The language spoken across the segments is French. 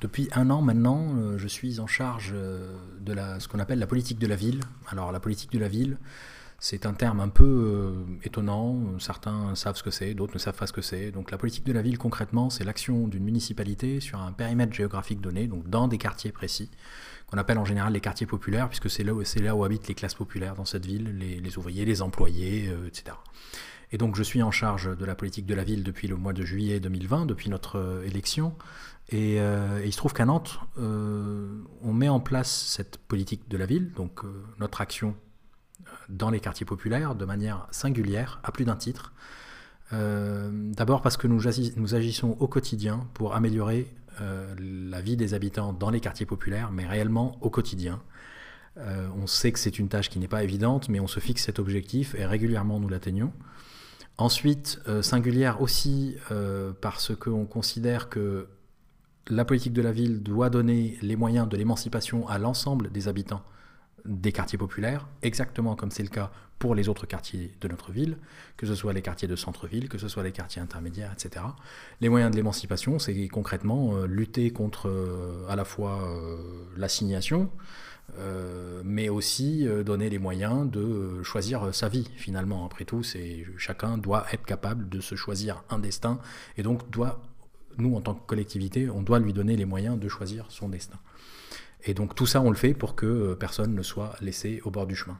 Depuis un an maintenant, euh, je suis en charge euh, de ce qu'on appelle la politique de la ville. Alors la politique de la ville, c'est un terme un peu euh, étonnant. Certains savent ce que c'est, d'autres ne savent pas ce que c'est. Donc la politique de la ville, concrètement, c'est l'action d'une municipalité sur un périmètre géographique donné, donc dans des quartiers précis, qu'on appelle en général les quartiers populaires, puisque c'est là, où, là où habitent les classes populaires dans cette ville, les, ouvriers, les employés, etc. Et donc je suis en charge de la politique de la ville depuis le mois de juillet 2020, depuis notre euh, élection. Euh, et, il se trouve qu'à Nantes, euh, on met en place cette politique de la ville, donc notre action dans les quartiers populaires de manière singulière, à plus d'un titre. D'abord parce que nous, nous, agissons au quotidien pour améliorer la vie des habitants dans les quartiers populaires, mais réellement au quotidien. on sait que c'est une tâche qui n'est pas évidente, mais on se fixe cet objectif et régulièrement nous l'atteignons. Ensuite, euh, singulière aussi euh, parce qu'on considère que la politique de la ville doit donner les moyens de l'émancipation à l'ensemble des habitants des quartiers populaires, exactement comme c'est le cas pour les autres quartiers de notre ville, que ce soit les quartiers de centre-ville, que ce soit les quartiers intermédiaires, etc. Les moyens de l'émancipation, c'est concrètement euh, lutter contre à la fois l'assignation, euh, mais aussi euh, donner les moyens de euh, choisir sa vie finalement. Après tout, c'est chacun doit être capable de se choisir un destin et donc doit, nous en tant que collectivité, on doit lui donner les moyens de choisir son destin. Et donc tout ça, on le fait pour que personne ne soit laissé au bord du chemin.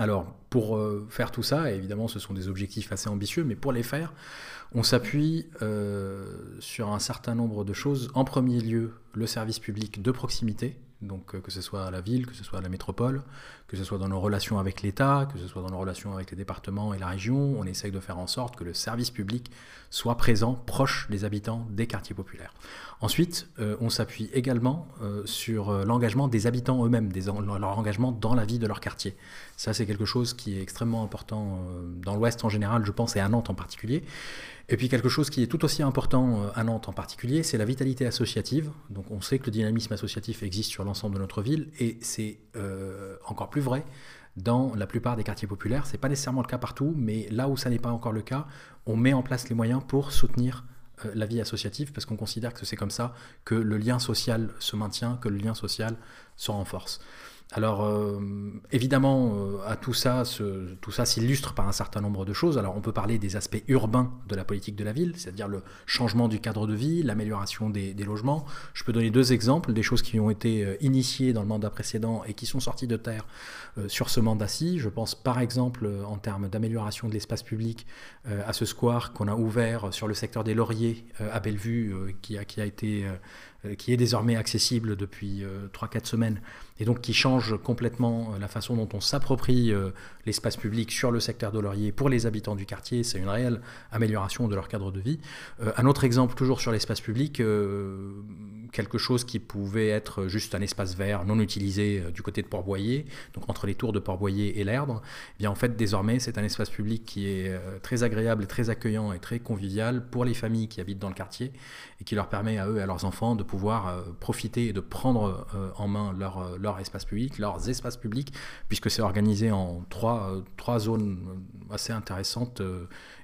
Alors, pour faire tout ça, évidemment, ce sont des objectifs assez ambitieux, mais pour les faire, on s'appuie sur un certain nombre de choses. En premier lieu, le service public de proximité, donc euh, que ce soit à la ville, que ce soit à la métropole, que ce soit dans nos relations avec l'État, que ce soit dans nos relations avec les départements et la région, on essaye de faire en sorte que le service public soit présent, proche des habitants des quartiers populaires. Ensuite, euh, on s'appuie également euh, sur l'engagement des habitants eux-mêmes, leur engagement dans la vie de leur quartier. Ça, c'est quelque chose qui est extrêmement important dans l'Ouest en général, je pense, et à Nantes en particulier. Et puis quelque chose qui est tout aussi important à Nantes en particulier, c'est la vitalité associative. Donc on sait que le dynamisme associatif existe sur l'ensemble de notre ville et c'est euh, encore plus vrai dans la plupart des quartiers populaires. Ce n'est pas nécessairement le cas partout, mais là où ça n'est pas encore le cas, on met en place les moyens pour soutenir euh, la vie associative parce qu'on considère que c'est comme ça que le lien social se maintient, que le lien social se renforce. Alors euh, évidemment, euh, à tout ça, tout ça s'illustre par un certain nombre de choses. Alors on peut parler des aspects urbains de la politique de la ville, c'est-à-dire le changement du cadre de vie, l'amélioration des, logements. Je peux donner deux exemples, des choses qui ont été euh, initiées dans le mandat précédent et qui sont sorties de terre sur ce mandat-ci. Je pense par exemple en termes d'amélioration de l'espace public à ce square qu'on a ouvert sur le secteur des Lauriers à Bellevue, qui a, qui est désormais accessible depuis 3-4 euh, semaines et donc qui change complètement euh, la façon dont on s'approprie l'espace public sur le secteur de Laurier pour les habitants du quartier. C'est une réelle amélioration de leur cadre de vie. un autre exemple, toujours sur l'espace public, quelque chose qui pouvait être juste un espace vert non utilisé du côté de Port-Boyer, donc entre les tours de Port-Boyer et l'Erdre, eh bien en fait désormais c'est un espace public qui est très agréable, très accueillant et très convivial pour les familles qui habitent dans le quartier et qui leur permet à eux et à leurs enfants de pouvoir euh, profiter et de prendre euh, en main leur, euh, leur espace public, leurs espaces publics, puisque c'est organisé en trois, trois zones assez intéressantes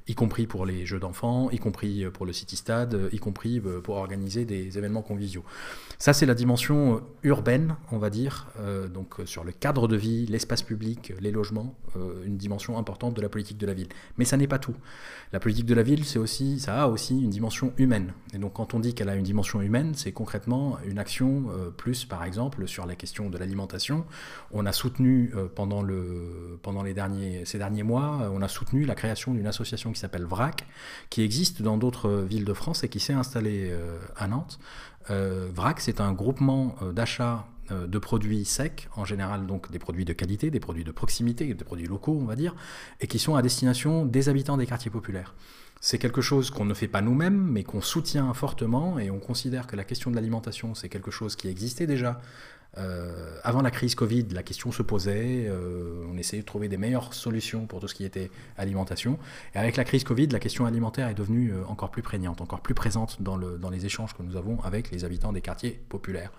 y compris pour les jeux d'enfants, y compris pour le City Stade, y compris pour organiser des événements conviviaux. Ça, c'est la dimension urbaine, on va dire, donc sur le cadre de vie, l'espace public, les logements, une dimension importante de la politique de la ville. Mais ça n'est pas tout. La politique de la ville, c'est aussi, ça a aussi une dimension humaine. Et donc, quand on dit qu'elle a une dimension humaine, c'est concrètement une action plus, par exemple, sur la question de l'alimentation. On a soutenu pendant, le, pendant les derniers, ces derniers mois, on a soutenu la création d'une association qui s'appelle VRAC, qui existe dans d'autres villes de France et qui s'est installée euh, à Nantes. Euh, VRAC, c'est un groupement euh, d'achat de produits secs, en général donc des produits de qualité, des produits de proximité, des produits locaux on va dire, et qui sont à destination des habitants des quartiers populaires. C'est quelque chose qu'on ne fait pas nous-mêmes, mais qu'on soutient fortement, et on considère que la question de l'alimentation, c'est quelque chose qui existait déjà euh, avant la crise Covid, la question se posait, euh, on essayait de trouver des meilleures solutions pour tout ce qui était alimentation. Et avec la crise Covid, la question alimentaire est devenue euh, encore plus prégnante, encore plus présente dans, le, dans les échanges que nous avons avec les habitants des quartiers populaires.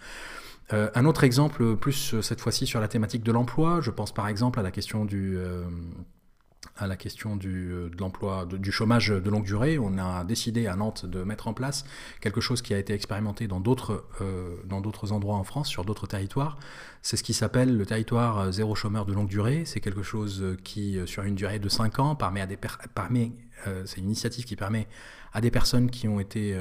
un autre exemple, plus cette fois-ci sur la thématique de l'emploi, je pense par exemple à la question du à la question du, euh, l'emploi, du chômage de longue durée, on a décidé à Nantes de mettre en place quelque chose qui a été expérimenté dans d'autres euh, endroits en France, sur d'autres territoires. C'est ce qui s'appelle le territoire euh, zéro chômeur de longue durée. C'est quelque chose qui, sur une durée de 5 ans, permet à des permet, c'est une initiative qui permet à des personnes qui ont été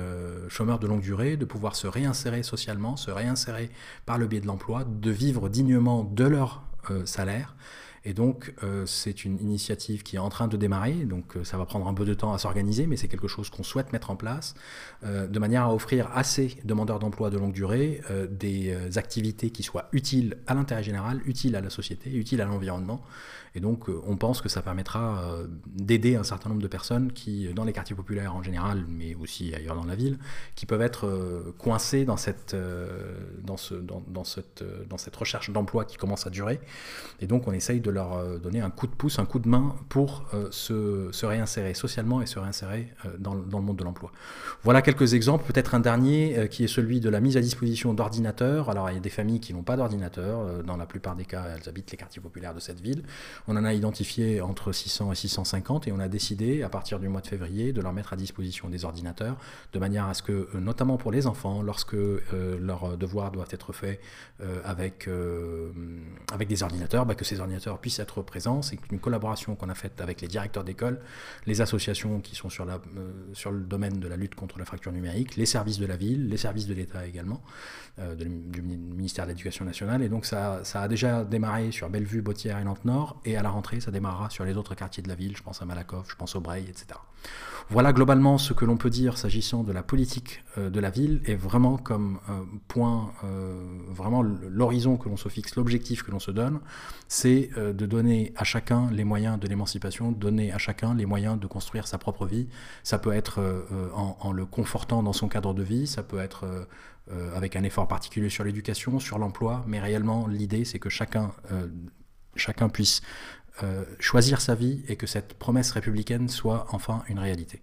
chômeurs de longue durée de pouvoir se réinsérer socialement, se réinsérer par le biais de l'emploi, de vivre dignement de leur salaire et donc, euh, c'est une initiative qui est en train de démarrer, donc euh, ça va prendre un peu de temps à s'organiser, mais c'est quelque chose qu'on souhaite mettre en place, euh, de manière à offrir à ces demandeurs d'emploi de longue durée des activités qui soient utiles à l'intérêt général, utiles à la société, utiles à l'environnement. Et donc, on pense que ça permettra d'aider un certain nombre de personnes qui, dans les quartiers populaires en général, mais aussi ailleurs dans la ville, qui peuvent être coincées dans cette, dans, ce, dans, cette, dans cette recherche d'emploi qui commence à durer. Et donc, on essaye de leur euh, donner un coup de pouce, un coup de main pour euh, se, réinsérer socialement et se réinsérer euh, dans, le monde de l'emploi. Voilà quelques exemples, peut-être un dernier qui est celui de la mise à disposition d'ordinateurs. Alors il y a des familles qui n'ont pas d'ordinateur, dans la plupart des cas elles habitent les quartiers populaires de cette ville. On en a identifié entre 600 et 650 et on a décidé à partir du mois de février de leur mettre à disposition des ordinateurs de manière à ce que, notamment pour les enfants, lorsque leurs devoirs doivent être faits avec, avec des ordinateurs, bah, que ces ordinateurs puisse être présent. C'est une collaboration qu'on a faite avec les directeurs d'école, les associations qui sont euh, sur le domaine de la lutte contre la fracture numérique, les services de la ville, les services de l'État également, euh, du ministère de l'Éducation nationale. Et donc ça, a déjà démarré sur Bellevue, Bautière et Nantes-Nord. Et à la rentrée, ça démarrera sur les autres quartiers de la ville. Je pense à Malakoff, je pense au Breil, etc. Voilà globalement ce que l'on peut dire s'agissant de la politique euh, de la ville et vraiment comme point, vraiment l'horizon que l'on se fixe, l'objectif que l'on se donne, c'est de donner à chacun les moyens de l'émancipation, donner à chacun les moyens de construire sa propre vie. Ça peut être euh, euh, en, le confortant dans son cadre de vie, ça peut être euh, avec un effort particulier sur l'éducation, sur l'emploi, mais réellement l'idée c'est que chacun puisse choisir sa vie et que cette promesse républicaine soit enfin une réalité.